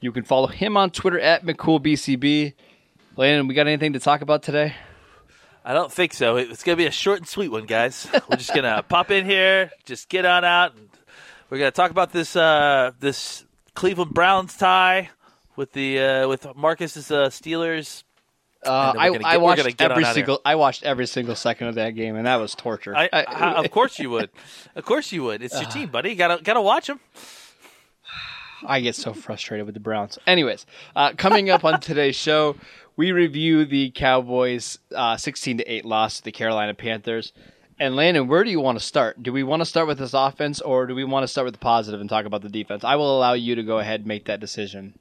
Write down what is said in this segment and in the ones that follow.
You can follow him on Twitter at McCoolBCB. Landon, we got anything to talk about today? I don't think so. It's going to be a short and sweet one, guys. We're just going to pop in here, just get on out, and we're going to talk about this uh, this Cleveland Browns tie with the uh, with Marcus's uh, Steelers. Uh, I, get, I watched every single I watched every single second of that game, and that was torture. I, I, of course you would. Of course you would. It's your team, buddy. You gotta gotta watch them. I get so frustrated with the Browns. Anyways, uh, coming up on today's show, we review the Cowboys' uh, 16 to 8 loss to the Carolina Panthers. And Landon, where do you want to start? Do we want to start with this offense, or do we want to start with the positive and talk about the defense? I will allow you to go ahead and make that decision.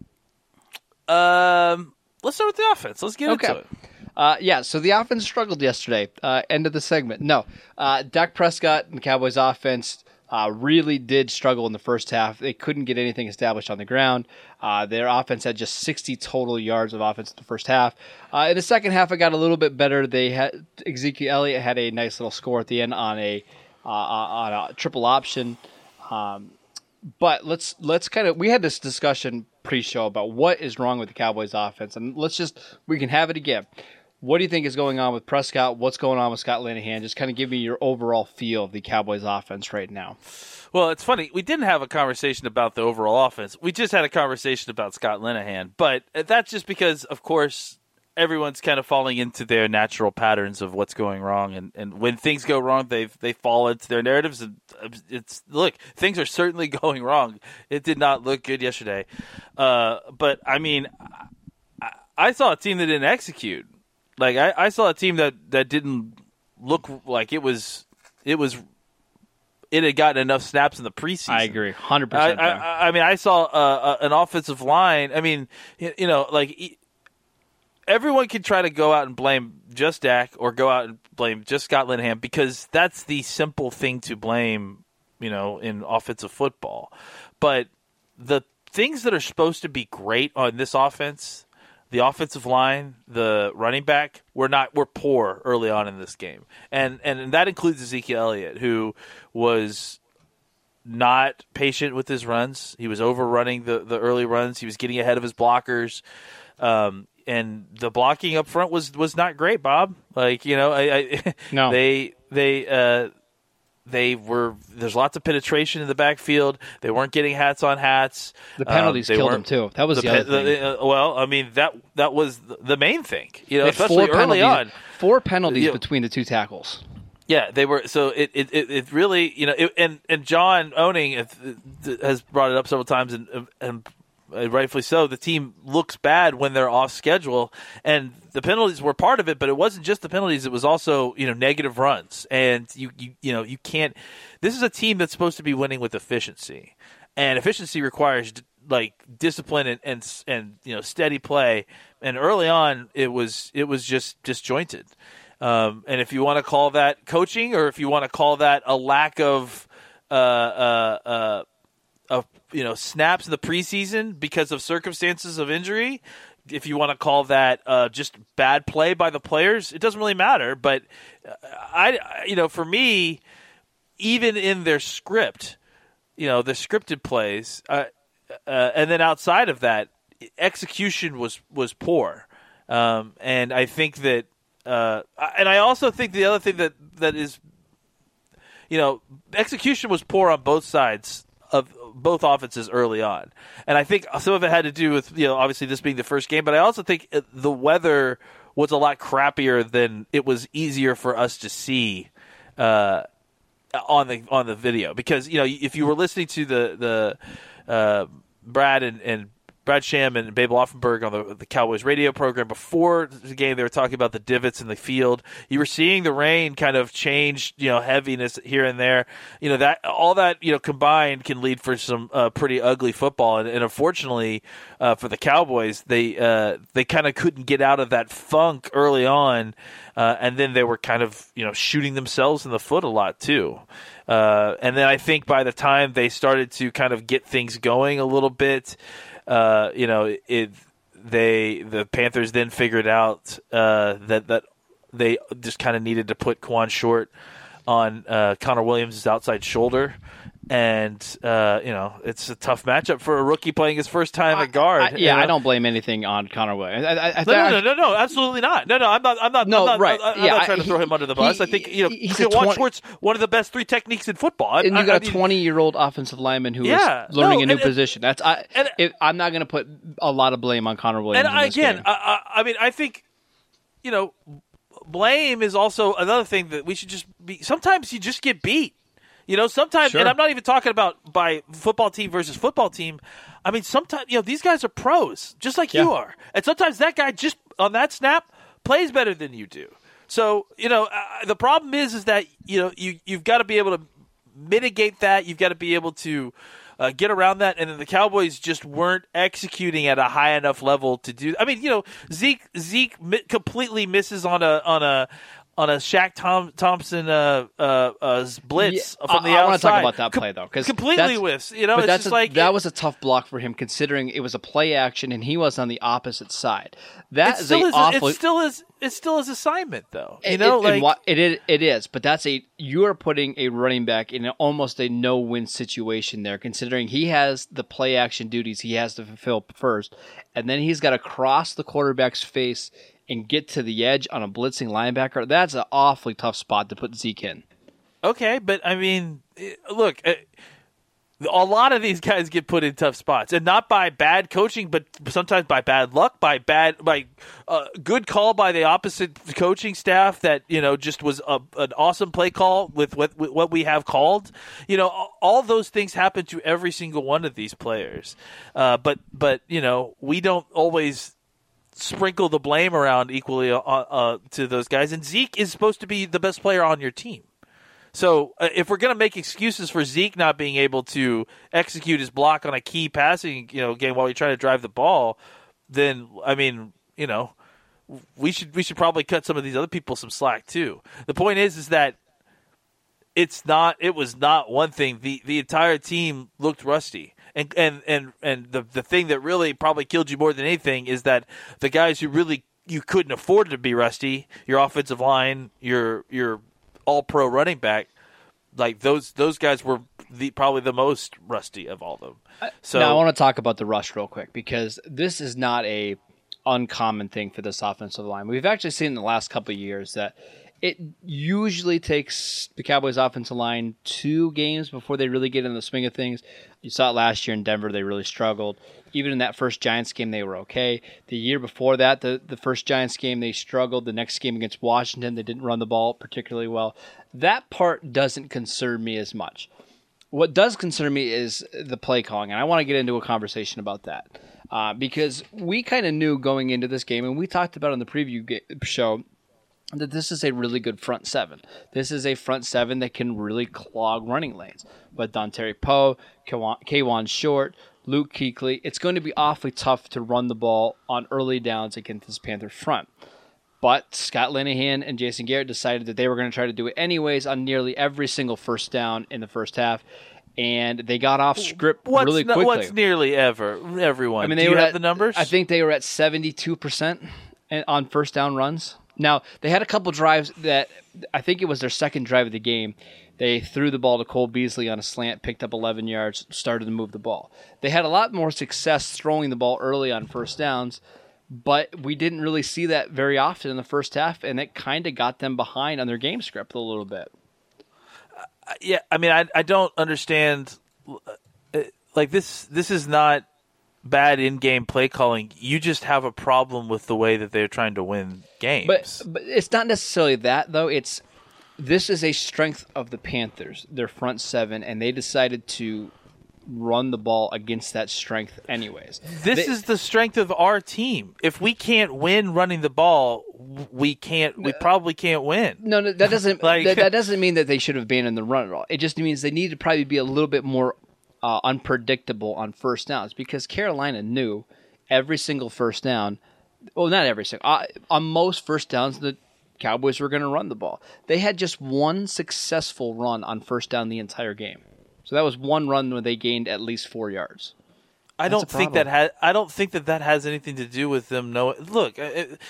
Um, let's start with the offense. Let's get okay. into it. Uh, yeah, so the offense struggled yesterday. Uh, end of the segment. No, uh, Dak Prescott and the Cowboys offense uh, really did struggle in the first half. They couldn't get anything established on the ground. Uh, their offense had just 60 total yards of offense in the first half. Uh, in the second half, it got a little bit better. They had Ezekiel Elliott had a nice little score at the end on a uh, on a triple option. Um, but let's let's kind of we had this discussion pre-show about what is wrong with the Cowboys offense, and let's just we can have it again. What do you think is going on with Prescott? What's going on with Scott Linehan? Just kind of give me your overall feel of the Cowboys offense right now. Well, it's funny. We didn't have a conversation about the overall offense. We just had a conversation about Scott Linehan. But that's just because, of course, everyone's kind of falling into their natural patterns of what's going wrong. And, and when things go wrong, they they fall into their narratives. And it's look, things are certainly going wrong. It did not look good yesterday. Uh, but I mean, I, I saw a team that didn't execute. Like I, I saw a team that, that didn't look like it was it was it had gotten enough snaps in the preseason. I agree, hundred I, percent. I, I, mean, I saw uh, an offensive line. I mean, you know, like everyone can try to go out and blame just Dak or go out and blame just Scott Linehan because that's the simple thing to blame. You know, in offensive football, but the things that are supposed to be great on this offense the offensive line, the running back, were not were poor early on in this game, and and that includes Ezekiel Elliott, who was not patient with his runs. He was overrunning the the early runs. He was getting ahead of his blockers. Um, and the blocking up front was was not great, Bob. Like you know, I, I no. they they uh, they were there's lots of penetration in the backfield. They weren't getting hats on hats. The penalties um, killed them too. That was the, the other thing. Uh, well, I mean that that was the main thing. You know, especially early on. Four penalties you know, between the two tackles. Yeah, they were. So it it, it really you know it, and and John Owning has brought it up several times and and rightfully so. The team looks bad when they're off schedule, and the penalties were part of it. But it wasn't just the penalties; it was also you know negative runs, and you you you know you can't. This is a team that's supposed to be winning with efficiency, and efficiency requires like discipline and and, and you know steady play. And early on, it was it was just disjointed. Um, and if you want to call that coaching, or if you want to call that a lack of uh, uh, uh, of you know snaps in the preseason because of circumstances of injury. If you want to call that uh, just bad play by the players, it doesn't really matter. But uh, I, you know, for me, even in their script, you know, the scripted plays, uh, uh, and then outside of that, execution was was poor. Um, and I think that, uh, and I also think the other thing that that is, you know, execution was poor on both sides of both offenses early on. And I think some of it had to do with, you know, obviously this being the first game, but I also think the weather was a lot crappier than it was easier for us to see uh, on the on the video because you know if you were listening to the the uh, Brad and, and Brad Sham and Babe Laufenberg on the, the Cowboys radio program before the game. They were talking about the divots in the field. You were seeing the rain kind of change, you know, heaviness here and there. You know that all that you know combined can lead for some uh, pretty ugly football. And, and unfortunately uh, for the Cowboys, they uh, they kind of couldn't get out of that funk early on, uh, and then they were kind of you know shooting themselves in the foot a lot too. Uh, and then I think by the time they started to kind of get things going a little bit, uh, you know, it they the Panthers then figured out uh, that that they just kind of needed to put Kawann Short on uh, Connor Williams' outside shoulder. And uh, you know it's a tough matchup for a rookie playing his first time at guard. I, yeah, you know? I don't blame anything on Connor Williams. I, I, I, No, no, no, no, no, absolutely not. No, no, I'm not. I'm not. No, I'm not, right. I'm Yeah, not trying to he- throw him under the bus. he- I think you know, he's a Juan 20 Schwartz, one of the best three techniques in football. I- and you got I a mean, 20 year old offensive lineman who is Yeah, learning no, a new and- position. That's I. and- if, I'm not going to put a lot of blame on Connor Williams. And again. I, I, I mean, I think you know, blame is also another thing that we should just be. Sometimes you just get beat. You know, sometimes, Sure. and I'm not even talking about by football team versus football team. I mean, sometimes you know these guys are pros, just like you are, and sometimes that guy just on that snap plays better than you do. So you know, uh, the problem is, is that you know you you've got to be able to mitigate that. You've got to be able to uh, get around that, and then the Cowboys just weren't executing at a high enough level to do. I mean, you know, Zeke Zeke mi- completely misses on a on a on a Shaq Tom, Thompson uh, uh, uh, blitz Yeah, from the I, outside. I want to talk about that play though, because completely whiffs. You know, it's that's just a- like that was a tough block for him, considering it was a play action and he was on the opposite side. That is a is. awful. It still is. It still is assignment though. You It- know, it, like it is, it is, but that's a you are putting a running back in almost a no-win situation there, considering he has the play action duties he has to fulfill first, and then he's got to cross the quarterback's face and get to the edge on a blitzing linebacker. That's an awfully tough spot to put Zeke in. Okay, but I mean, eh, look, eh, a lot of these guys get put in tough spots, and not by bad coaching, but sometimes by bad luck, by bad, by uh, good call by the opposite coaching staff that you know just was a, an awesome play call with what with what we have called. You know, all- all those things happen to every single one of these players, uh, but but you know we don't always sprinkle the blame around equally uh, uh, to those guys. And Zeke is supposed to be the best player on your team. So uh, if we're going to make excuses for Zeke not being able to execute his block on a key passing, you know, game while we try to drive the ball, then I mean, you know, we should we should probably cut some of these other people some slack too. The point is, is that it's not. It was not one thing. the The entire team looked rusty. And and and and the the thing that really probably killed you more than anything is that the guys who really you couldn't afford to be rusty, your offensive line, your your all pro running back, like those those guys were the probably the most rusty of all of them. So now I want to talk about the rush real quick because this is not a uncommon thing for this offensive line. We've actually seen in the last couple of years that it usually takes the Cowboys offensive line two games before they really get in the swing of things. You saw it last year in Denver; they really struggled. Even in that first Giants game, they were okay. The year before that, the, the first Giants game, they struggled. The next game against Washington, they didn't run the ball particularly well. That part doesn't concern me as much. What does concern me is the play calling, and I want to get into a conversation about that uh, because we kind of knew going into this game, and we talked about on the preview show that this is a really good front seven. This is a front seven that can really clog running lanes. But Dontari Poe, Kawann Short, Luke Kuechly, it's going to be awfully tough to run the ball on early downs against this Panther front. But Scott Linehan and Jason Garrett decided that they were going to try to do it anyways on nearly every single first down in the first half, and they got off script what's really no- quickly. what's nearly ever everyone? I mean, Do they you were have at, the numbers? I think they were at seventy-two percent on first down runs. Now they had a couple drives that I think it was their second drive of the game. They threw the ball to Cole Beasley on a slant, picked up 11 yards, started to move the ball. They had a lot more success throwing the ball early on first downs, but we didn't really see that very often in the first half, and it kind of got them behind on their game script a little bit. yeah, I mean, I I don't understand. uh, Like this, this is not bad in-game play calling. You just have a problem with the way that they're trying to win games. But but it's not necessarily that though. It's this is a strength of the Panthers, their front seven, and they decided to run the ball against that strength, anyways. This They- is the strength of our team. If we can't win running the ball, we can't. We probably can't win. No, no, that doesn't Like- that, that doesn't mean that they should have abandoned the run at all. It just means they need to probably be a little bit more uh, unpredictable on first downs because Carolina knew every single first down. Well, not every single. Uh, on most first downs, the Cowboys were going to run the ball. They had just one successful run on first down the entire game. So that was one run where they gained at least four yards. I That's don't think that has. I don't think that that has anything to do with them. No, look, uh, it,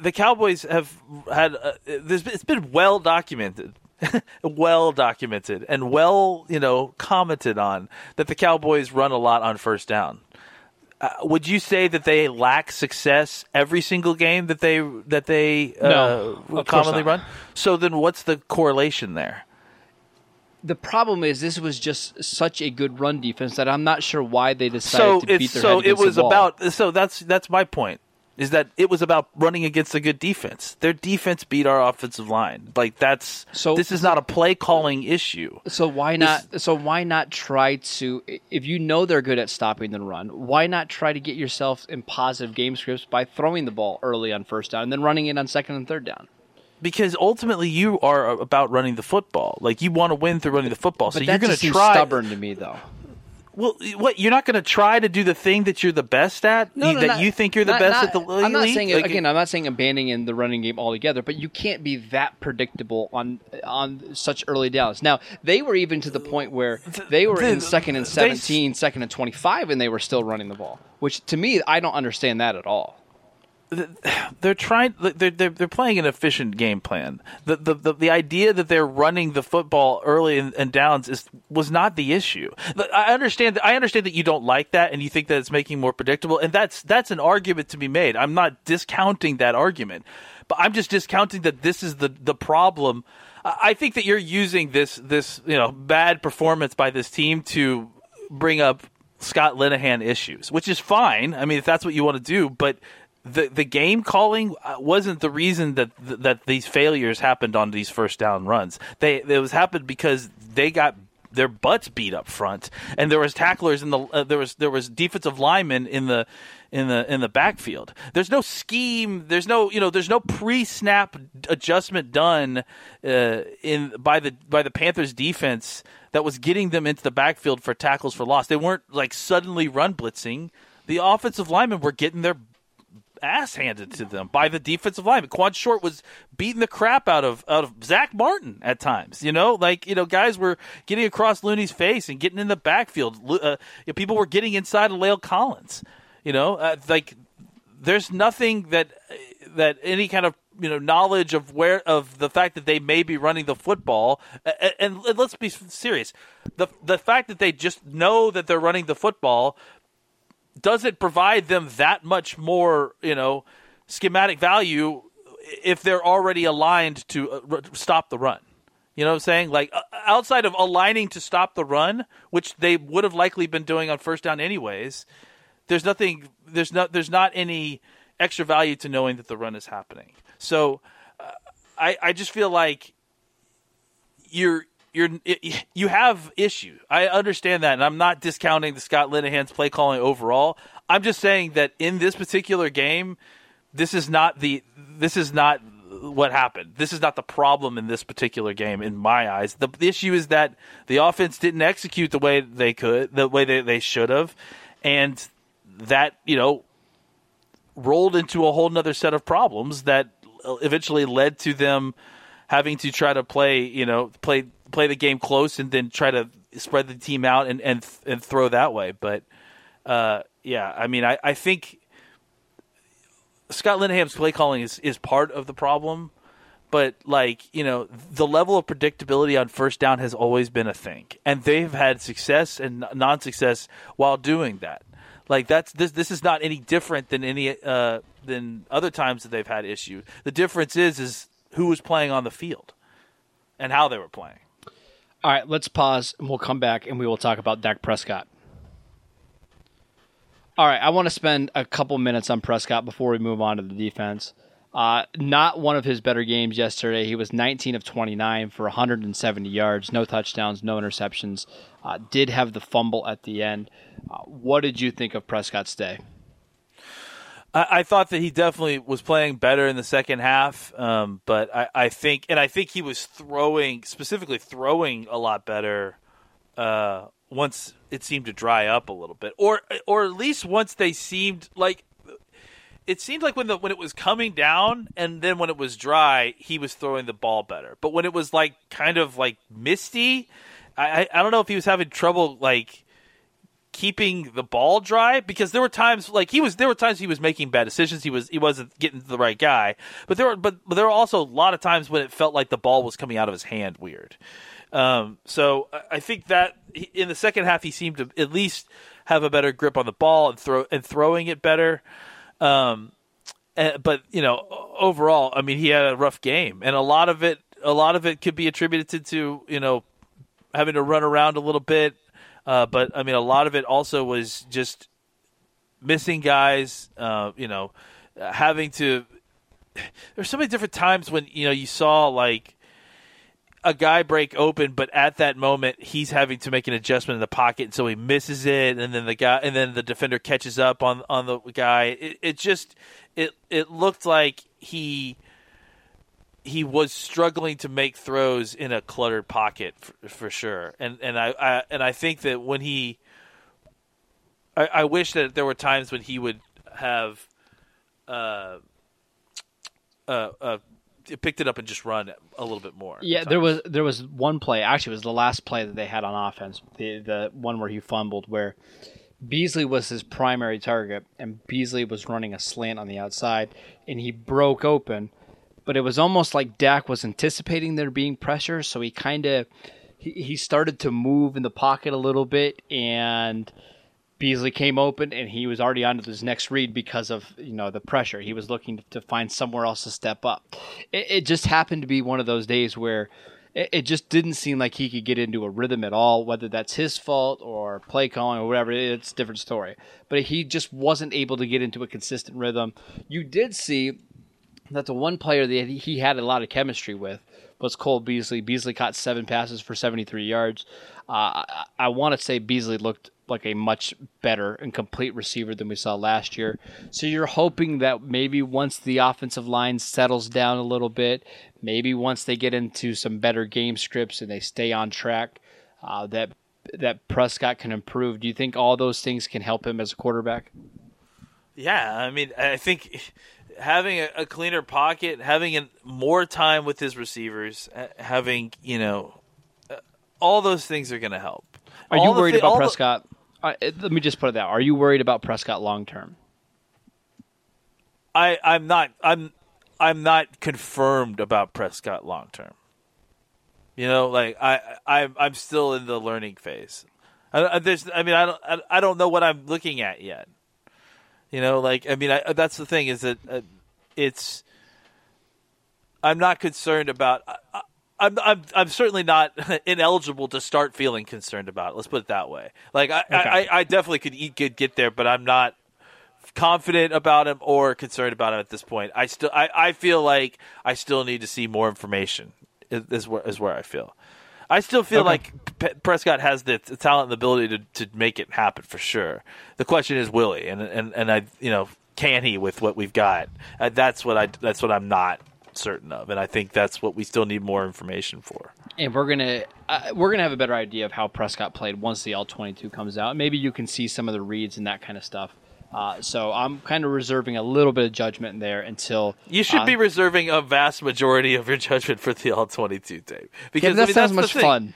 the Cowboys have had. Uh, it's been well documented, well documented, and well you know commented on that the Cowboys run a lot on first down. Uh, would you say that they lack success every single game that they that they uh, No, commonly run? So then, what's the correlation there? The problem is this was just such a good run defense that I'm not sure why they decided so to beat their so head it against the was wall. about so that's that's my point is that it was about running against a good defense. Their defense beat our offensive line. Like that's So- this is not a play calling issue. So why not? So why not try to? If you know they're good at stopping the run, why not try to get yourself in positive game scripts by throwing the ball early on first down and then running it on second and third down? Because ultimately you are about running the football. Like you want to win through running the football. so But you're going to try stubborn to me, though. Well, what you're not going to try to do the thing that you're the best at you- that not- you think you're the not- best not- at the league. I'm not saying Like, again. I'm not saying abandoning the running game altogether, but you can't be that predictable on on such early downs. Now they were even to the point where they were in second and they- 17, second and 25, and they were still running the ball. Which to me, I don't understand that at all. They're trying they're, they're they're playing an efficient game plan. The the the, the idea that they're running the football early and, and downs is was not the issue. I understand I understand that you don't like that and you think that it's making more predictable and that's that's an argument to be made. I'm not discounting that argument. But I'm just discounting that this is the the problem. I I think that you're using this this, you know, bad performance by this team to bring up Scott Linehan issues, which is fine. I mean, if that's what you want to do, but the the game calling uh, wasn't the reason that that these failures happened on these first down runs. They it was happened because they got their butts beat up front, and there was tacklers in the uh, there was there was defensive linemen in the in the in the backfield. There's no scheme. There's no you know there's no pre snap adjustment done uh, in by the by the Panthers defense that was getting them into the backfield for tackles for loss. They weren't like suddenly run blitzing. The offensive linemen were getting their ass handed to them by the defensive lineman. Kawann Short was beating the crap out of out of Zach Martin at times. You know, like you know, guys were getting across Looney's face and getting in the backfield. Uh, people were getting inside of La'el Collins. You know, uh, like there's nothing that that any kind of you know knowledge of where of the fact that they may be running the football and, and let's be serious the the fact that they just know that they're running the football doesn't provide them that much more, you know, schematic value if they're already aligned to uh, stop the run. You know what I'm saying? Like uh, outside of aligning to stop the run, which they would have likely been doing on first down anyways, there's nothing there's not there's not any extra value to knowing that the run is happening. So uh, I I just feel like you're you're you have issue. I understand that, and I'm not discounting the Scott Linehan's play calling overall. I'm just saying that in this particular game, this is not the this is not what happened. This is not the problem in this particular game, in my eyes. The, the issue is that the offense didn't execute the way they could, the way they, they should have, and that you know rolled into a whole nother set of problems that eventually led to them having to try to play, you know, play play the game close and then try to spread the team out and and and throw that way. But uh, yeah, I mean, I, I think Scott Linehan's play calling is is part of the problem. But like you know, the level of predictability on first down has always been a thing, and they've had success and non-success while doing that. Like that's this. This is not any different than any uh, than other times that they've had issue. The difference is is who was playing on the field and how they were playing. All right, let's pause and we'll come back and we will talk about Dak Prescott. All right, I want to spend a couple minutes on Prescott before we move on to the defense. Uh, not one of his better games yesterday. He was 19 of 29 for 170 yards, no touchdowns, no interceptions. Uh, did have the fumble at the end. Uh, what did you think of Prescott's day? I, I, thought that he definitely was playing better in the second half, um, but I, I, think, and I think he was throwing, specifically throwing a lot better uh, once it seemed to dry up a little bit, or or at least once they seemed like it seemed like when the when it was coming down and then when it was dry, he was throwing the ball better. But when it was like kind of like misty, I I don't know if he was having trouble like keeping the ball dry because there were times like he was there were times he was making bad decisions. He was he wasn't getting to the right guy. But there were but, but there were also a lot of times when it felt like the ball was coming out of his hand weird. Um, so I think that in the second half he seemed to at least have a better grip on the ball and throw and throwing it better. Um, and, but you know, overall, I mean, he had a rough game, and a lot of it, a lot of it could be attributed to you know having to run around a little bit. Uh, but I mean, a lot of it also was just missing guys. Uh, you know, having to. There's so many different times when you know you saw like a guy break open, but at that moment he's having to make an adjustment in the pocket, and so he misses it, and then the guy, and then the defender catches up on on the guy. It, it just it it looked like he he was struggling to make throws in a cluttered pocket for, for sure, and and I, I, and I think that when he, I, I wish that there were times when he would have. Uh, uh, uh, picked it up and just run a little bit more. Yeah, there was there was one play. Actually, it was the last play that they had on offense. The the one where he fumbled, where Beasley was his primary target, and Beasley was running a slant on the outside, and he broke open. But it was almost like Dak was anticipating there being pressure, so he kind of he, he started to move in the pocket a little bit and Beasley came open and he was already on to his next read because of you know the pressure. He was looking to find somewhere else to step up. It, it just happened to be one of those days where it, it, just didn't seem like he could get into a rhythm at all. Whether that's his fault or play calling or whatever, it's a different story. But he just wasn't able to get into a consistent rhythm. You did see that the one player that he had a lot of chemistry with was Cole Beasley. Beasley caught seven passes for 73 yards. Uh, I, I want to say Beasley looked like a much better and complete receiver than we saw last year. So you're hoping that maybe once the offensive line settles down a little bit, maybe once they get into some better game scripts and they stay on track, uh, that that Prescott can improve. Do you think all those things can help him as a quarterback? Yeah, I mean, I think having a, a cleaner pocket, having a, more time with his receivers, having you know, uh, all those things are going to help. Are all you worried about Prescott? Uh, let me just put it that. Are you worried about Prescott long term? I I'm not I'm I'm not confirmed about Prescott long term. You know, like I I'm I'm still in the learning phase. I, there's I mean I don't I, I don't know what I'm looking at yet. You know, like I mean I, that's the thing is that uh, it's I'm not concerned about. I, I'm, I'm, I'm certainly not ineligible to start feeling concerned about it. Let's put it that way. Like I, okay. I, I, definitely could eat, could get there, but I'm not confident about him or concerned about him at this point. I still, I, I feel like I still need to see more information. Is where, is where I feel. I still feel okay. like P- Prescott has the, the, talent and the ability to, to make it happen for sure. The question is, will he? And and and I, you know, can he with what we've got? Uh, that's what I. That's what I'm not certain of, and I think that's what we still need more information for. And we're gonna uh, we're gonna have a better idea of how Prescott played once the All Twenty Two comes out. Maybe you can see some of the reads and that kind of stuff. Uh, so I'm kind of reserving a little bit of judgment there until you should uh, be reserving a vast majority of your judgment for the All Twenty Two tape because that I mean, sounds much fun.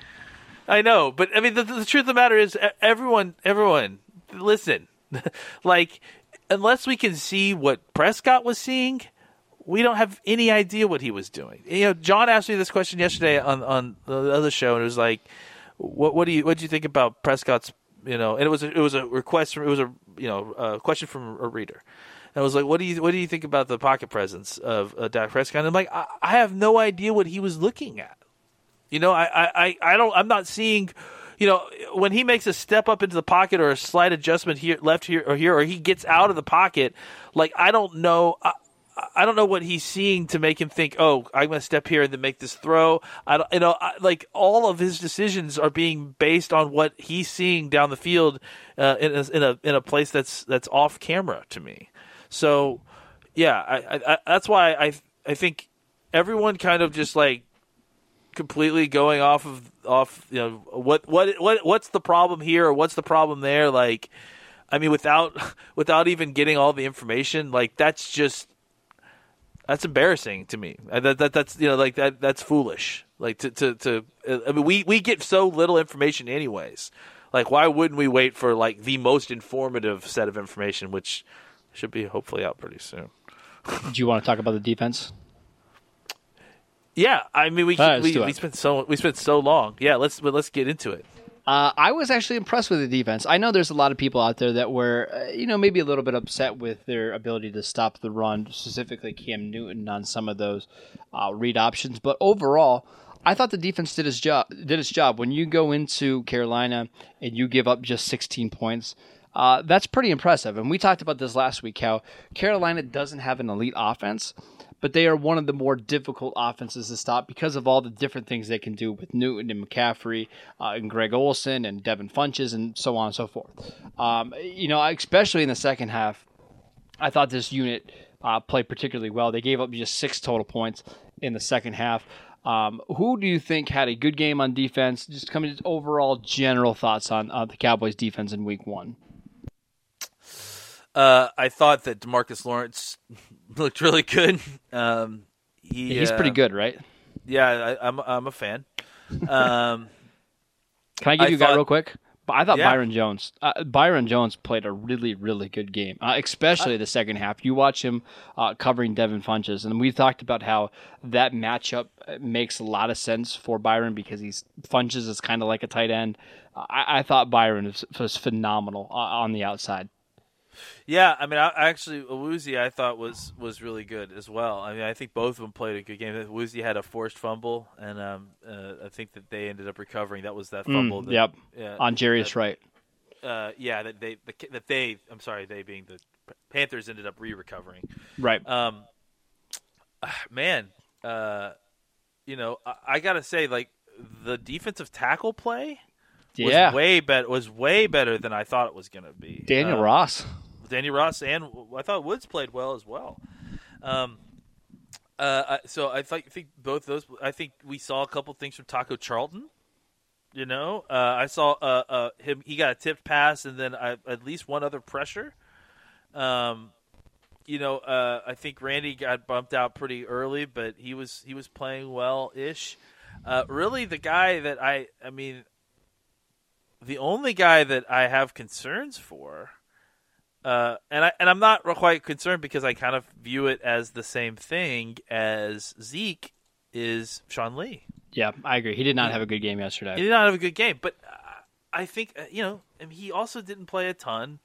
I know, but I mean the, the truth of the matter is everyone everyone listen, like unless we can see what Prescott was seeing we don't have any idea what he was doing. You know, John asked me this question yesterday on on the other show, and it was like, "What what do you what do you think about Prescott's?" You know, and it was a, it was a request from it was a you know a question from a reader. And I was like, "What do you what do you think about the pocket presence of uh, Dak Prescott?" And I'm like, I, I have no idea what he was looking at. You know, I, I I don't I'm not seeing you know, when he makes a step up into the pocket or a slight adjustment here, left here or here, or he gets out of the pocket, like I don't know. I, I don't know what he's seeing to make him think, oh, I'm going to step here and then make this throw. I don't, you know, I, like all of his decisions are being based on what he's seeing down the field uh, in, a, in a in a place that's that's off camera to me. So, yeah, I, I, that's why I I think everyone kind of just like completely going off of off you know what what what what's the problem here or what's the problem there like I mean without without even getting all the information like that's just that's embarrassing to me. Uh, that, that that's you know like that that's foolish. Like to to to uh, I mean we we get so little information anyways. Like why wouldn't we wait for like the most informative set of information which should be hopefully out pretty soon. Do you want to talk about the defense? Yeah, I mean we we, we spent so we spent so long. Yeah, let's but let's get into it. Uh, I was actually impressed with the defense. I know there's a lot of people out there that were, uh, you know, maybe a little bit upset with their ability to stop the run, specifically Cam Newton on some of those uh, read options. But overall, I thought the defense did its job. Did its job. When you go into Carolina and you give up just 16 points, uh, that's pretty impressive. And we talked about this last week how Carolina doesn't have an elite offense but they are one of the more difficult offenses to stop because of all the different things they can do with Newton and McCaffrey uh, and Greg Olsen and Devin Funchess and so on and so forth. Um, you know, especially in the second half, I thought this unit uh, played particularly well. They gave up just six total points in the second half. Um, who do you think had a good game on defense? Just coming to overall general thoughts on uh, the Cowboys defense in week one. Uh, I thought that Demarcus Lawrence looked really good. Um, he, He's uh, pretty good, right? Yeah, I, am I'm, I'm a fan. Um, Can I give I you a guy real quick? I thought yeah. Byron Jones. Uh, Byron Jones played a really, really good game, uh, especially the second half. You watch him uh, covering Devin Funchess, and we talked about how that matchup uh, makes a lot of sense for Byron because he's Funchess is kind of like a tight end. I, I thought Byron was, was phenomenal uh, on the outside. Yeah, I mean, I, actually, Awuzie I thought was was really good as well. I mean, I think both of them played a good game. Awuzie had a forced fumble, and um, uh, I think that they ended up recovering. That was that mm, fumble. Mm, that, yep, yeah, on Jarius Wright. Uh, yeah, that they the, that they. I'm sorry, they being the Panthers ended up re-recovering. Right. Um, man, uh, you know, I, I gotta say, like the defensive tackle play was yeah. way better was way better than I thought it was going to be. Daniel uh, Ross. Danny Ross and I thought Woods played well as well. Um, uh, so I think, think both those. I think we saw a couple things from Taco Charlton. You know, uh, I saw uh, uh, him. He got a tipped pass, and then I, at least one other pressure. Um, you know, uh, I think Randy got bumped out pretty early, but he was he was playing well ish. Uh, really, the guy that I, I mean, the only guy that I have concerns for uh, and I and I'm not quite concerned because I kind of view it as the same thing as Zeke is Sean Lee. Yeah, I agree. He did not have a good game yesterday. He did not have a good game, but I think uh, you know he also didn't play a ton.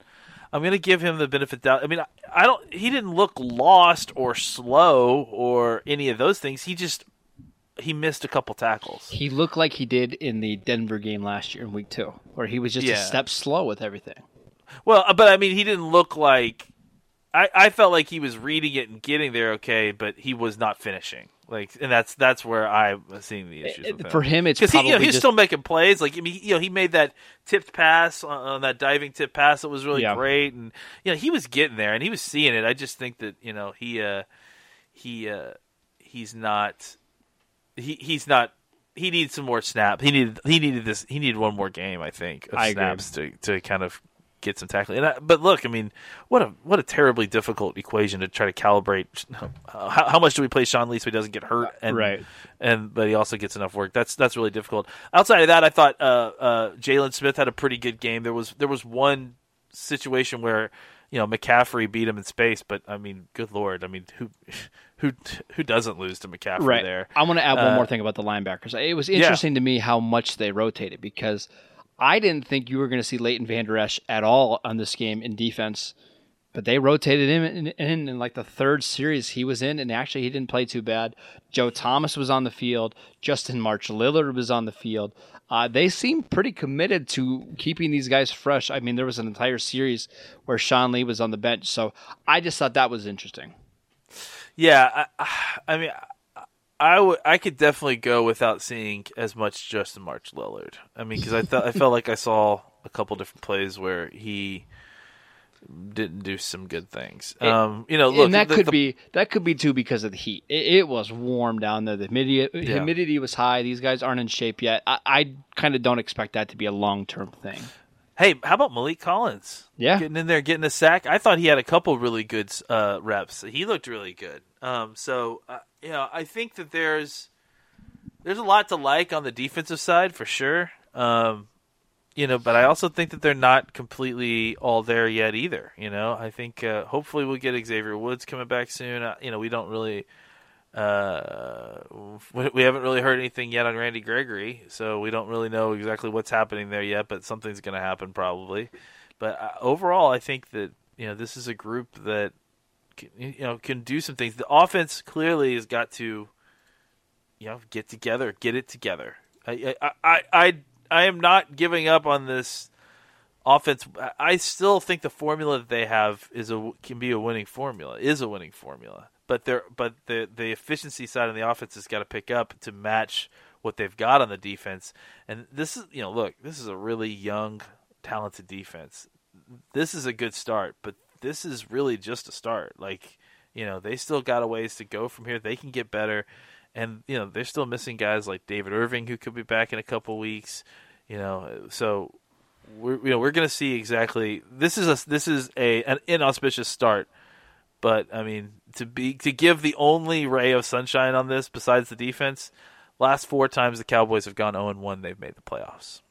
I'm going to give him the benefit doubt. I mean, I, I don't. He didn't look lost or slow or any of those things. He just he missed a couple tackles. He looked like he did in the Denver game last year in week two, where he was just yeah. a step slow with everything. Well, uh, but I mean, he didn't look like. I, I felt like he was reading it and getting there okay, but he was not finishing. Like, and that's that's where I was seeing the issues him. for him. It's because he, you know, he's just... still making plays. Like, I mean, you know, he made that tipped pass on, on that diving tip pass that was really yeah. great, and you know, he was getting there and he was seeing it. I just think that you know he uh, he uh, he's not he he's not he needs some more snaps. He needed he needed this. He needed one more game. I think of I snaps agree. to to kind of get some tackling. And I, but look, I mean, what a what a terribly difficult equation to try to calibrate. Uh, how, how, much do we play Sean Lee so he doesn't get hurt? And, right. And but he also gets enough work. That's that's really difficult. Outside of that, I thought uh, uh, Jaylon Smith had a pretty good game. There was there was one situation where you know McCaffrey beat him in space, but I mean, good lord, I mean, who who who doesn't lose to McCaffrey right. there? I want to add one more uh, thing about the linebackers. It was interesting yeah. to me how much they rotated because I didn't think you were going to see Leighton Vander Esch at all on this game in defense, but they rotated him in, in, in, like the third series he was in, and actually he didn't play too bad. Joe Thomas was on the field. Justin March Lillard was on the field. Uh, they seem pretty committed to keeping these guys fresh. I mean, there was an entire series where Sean Lee was on the bench, so I just thought that was interesting. Yeah, I, I mean, I would I could definitely go without seeing as much Justin March Lillard. I mean, because I thought I felt like I saw a couple different plays where he didn't do some good things. It, um, you know, look, and that the, could the, be that could be too because of the heat. It, it was warm down there. The humidity, Yeah. humidity was high. These guys aren't in shape yet. I, I kind of don't expect that to be a long term thing. Hey, how about Maliek Collins? Yeah. getting in there, getting a sack. I thought he had a couple really good uh, reps. He looked really good. Um, so uh, you know, I think that there's there's a lot to like on the defensive side for sure. Um, you know, but I also think that they're not completely all there yet either. You know, I think uh, hopefully we'll get Xavier Woods coming back soon. Uh, you know, we don't really. Uh, we haven't really heard anything yet on Randy Gregory, so we don't really know exactly what's happening there yet. But something's going to happen probably. But uh, overall, I think that you know this is a group that you know can do some things. The offense clearly has got to you know get together, get it together. I I I I, I am not giving up on this offense. I- still think the formula that they have is a can be a winning formula. Is a winning formula. But they're but the the efficiency side of the offense has got to pick up to match what they've got on the defense. And this is you know look, this is a really young, talented defense. This is a good start, but this is really just a start. Like you know they still got a ways to go from here. They can get better. And you know they're still missing guys like David Irving who could be back in a couple weeks. You know, so we're you know we're going to see exactly this is a this is a an inauspicious start but i mean to be to give the only ray of sunshine on this besides the defense last four times the cowboys have gone 0 and 1 they've made the playoffs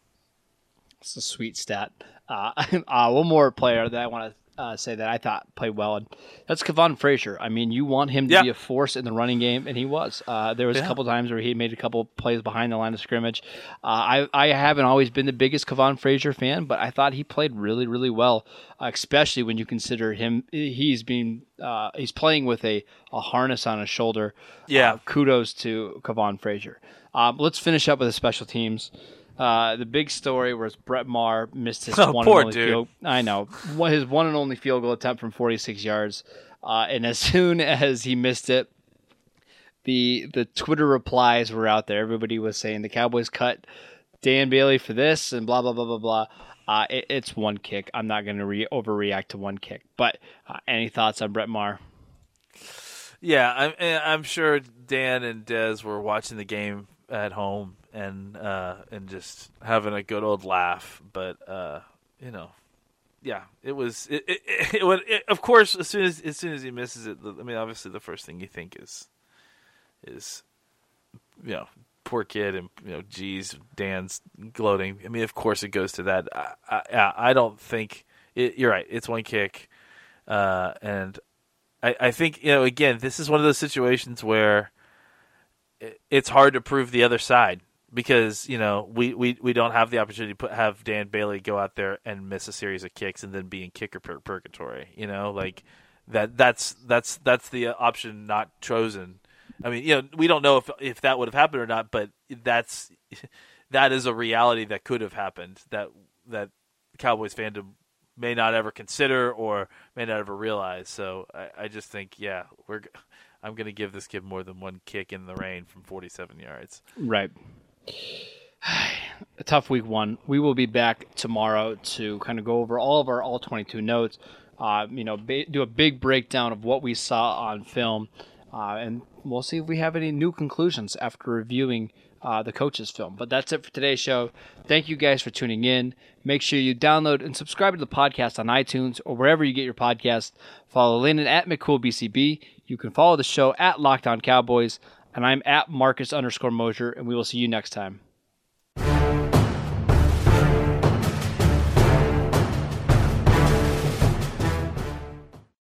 It's a sweet stat. Uh, uh, one more player that I want to uh, say that I thought played well, and that's Kavon Frazier. I mean, you want him to Yeah. be a force in the running game, and he was. Uh, there was a couple times where he made a couple plays behind the line of scrimmage. Uh, I I haven't always been the biggest Kavon Frazier fan, but I thought he played really really well, uh, especially when you consider him. He's being uh, he's playing with a, a harness on his shoulder. Yeah. Uh, kudos to Kavon Frazier. Um, let's finish up with the special teams. Uh, the big story was Brett Maher missed his Oh, one and only dude. field. I know his one and only field goal attempt from 46 yards, uh, and as soon as he missed it, the the Twitter replies were out there. Everybody was saying the Cowboys cut Dan Bailey for this and blah blah blah blah blah. Uh, it, it's one kick. I'm not going to re- overreact to one kick. But uh, any thoughts on Brett Maher? yeah i'm eh, i'm sure dan and dez were watching the game at home and uh and just having a good old laugh but uh you know yeah, it was. It, it, it, it, it- of course, as soon as as soon as he misses it, I mean, obviously, the first thing you think is is you know, poor kid, and you know, geez, Dan's gloating. I mean, of course, it goes to that. I, I, I don't think it, you're right. It's one kick, uh, and I, think you know, again, this is one of those situations where it- it's hard to prove the other side because you know we, we, we don't have the opportunity to put, have Dan Bailey go out there and miss a series of kicks and then be in kicker pur- purgatory. You know, like that that's that's that's the option not chosen. I mean, you know, we don't know if if that would have happened or not, but that's that is a reality that could have happened that that Cowboys fandom may not ever consider or may not ever realize. So I, I just think, yeah, we're I'm going to give this kid more than one kick in the rain from 47 yards. Right. A tough week one. We will be back tomorrow to kind of go over all of our all 22 notes. Uh, you know, ba- do a big breakdown of what we saw on film, uh, and we'll see if we have any new conclusions after reviewing uh, the coach's film. But that's it for today's show. Thank you guys for tuning in. Make sure you download and subscribe to the podcast on iTunes or wherever you get your podcasts. Follow Landon at McCoolBCB. You can follow the show at Locked On Cowboys, and I'm at Marcus underscore Mosher, and we will see you next time.